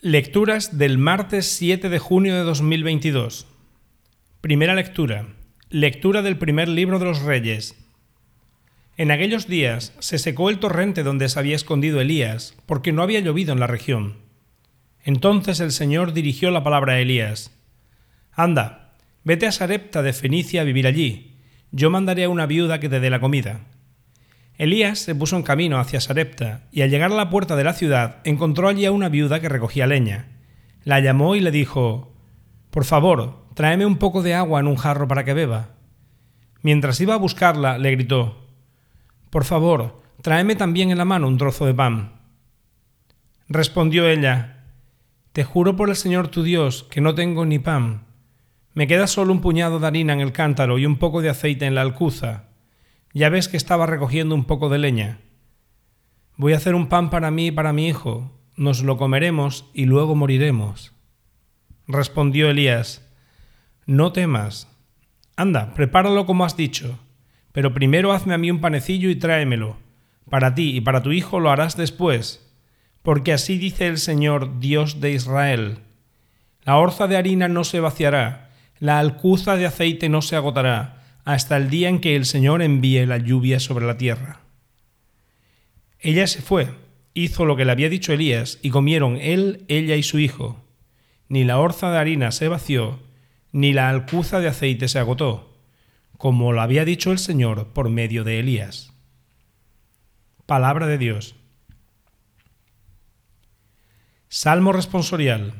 Lecturas del martes 7 de junio de 2022. Primera lectura. Lectura del primer libro de los Reyes. En aquellos días se secó el torrente donde se había escondido Elías, porque no había llovido en la región. Entonces el Señor dirigió la palabra a Elías. Anda, vete a Sarepta de Fenicia a vivir allí. Yo mandaré a una viuda que te dé la comida. Elías se puso en camino hacia Sarepta, y al llegar a la puerta de la ciudad encontró allí a una viuda que recogía leña. La llamó y le dijo Por favor, tráeme un poco de agua en un jarro para que beba. Mientras iba a buscarla, le gritó Por favor, tráeme también en la mano un trozo de pan. Respondió ella Te juro por el Señor tu Dios que no tengo ni pan. Me queda solo un puñado de harina en el cántaro y un poco de aceite en la alcuza ya ves que estaba recogiendo un poco de leña. Voy a hacer un pan para mí y para mi hijo, nos lo comeremos y luego moriremos. Respondió Elías, No temas. Anda, prepáralo como has dicho, pero primero hazme a mí un panecillo y tráemelo. Para ti y para tu hijo lo harás después, porque así dice el Señor Dios de Israel. La orza de harina no se vaciará, la alcuza de aceite no se agotará, hasta el día en que el Señor envíe la lluvia sobre la tierra. Ella se fue, hizo lo que le había dicho Elías, y comieron él, ella y su hijo. Ni la orza de harina se vació, ni la alcuza de aceite se agotó, como lo había dicho el Señor por medio de Elías. Palabra de Dios. Salmo responsorial.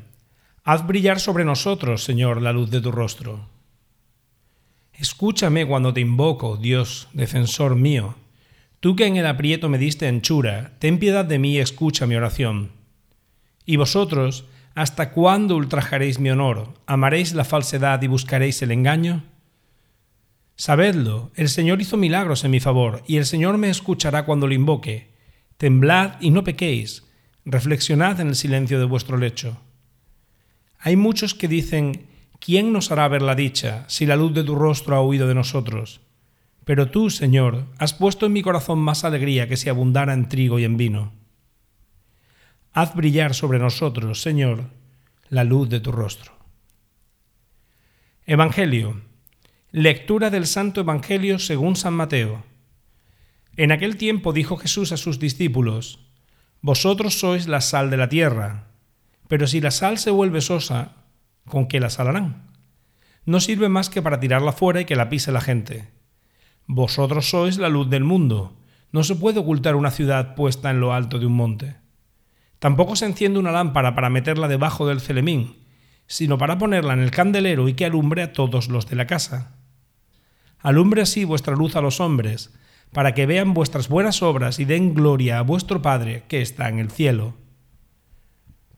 Haz brillar sobre nosotros, Señor, la luz de tu rostro. Escúchame cuando te invoco, Dios, defensor mío. Tú que en el aprieto me diste anchura, ten piedad de mí y escucha mi oración. Y vosotros, ¿hasta cuándo ultrajaréis mi honor? ¿Amaréis la falsedad y buscaréis el engaño? Sabedlo, el Señor hizo milagros en mi favor, y el Señor me escuchará cuando lo invoque. Temblad y no pequéis, reflexionad en el silencio de vuestro lecho. Hay muchos que dicen, ¿quién nos hará ver la dicha si la luz de tu rostro ha huido de nosotros? Pero tú, Señor, has puesto en mi corazón más alegría que si abundara en trigo y en vino. Haz brillar sobre nosotros, Señor, la luz de tu rostro. Evangelio. Lectura del Santo Evangelio según San Mateo. En aquel tiempo dijo Jesús a sus discípulos, Vosotros sois la sal de la tierra, pero si la sal se vuelve sosa, ¿con qué la salarán? No sirve más que para tirarla fuera y que la pise la gente. Vosotros sois la luz del mundo. No se puede ocultar una ciudad puesta en lo alto de un monte. Tampoco se enciende una lámpara para meterla debajo del celemín, sino para ponerla en el candelero y que alumbre a todos los de la casa. Alumbre así vuestra luz a los hombres, para que vean vuestras buenas obras y den gloria a vuestro Padre que está en el cielo.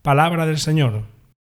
Palabra del Señor.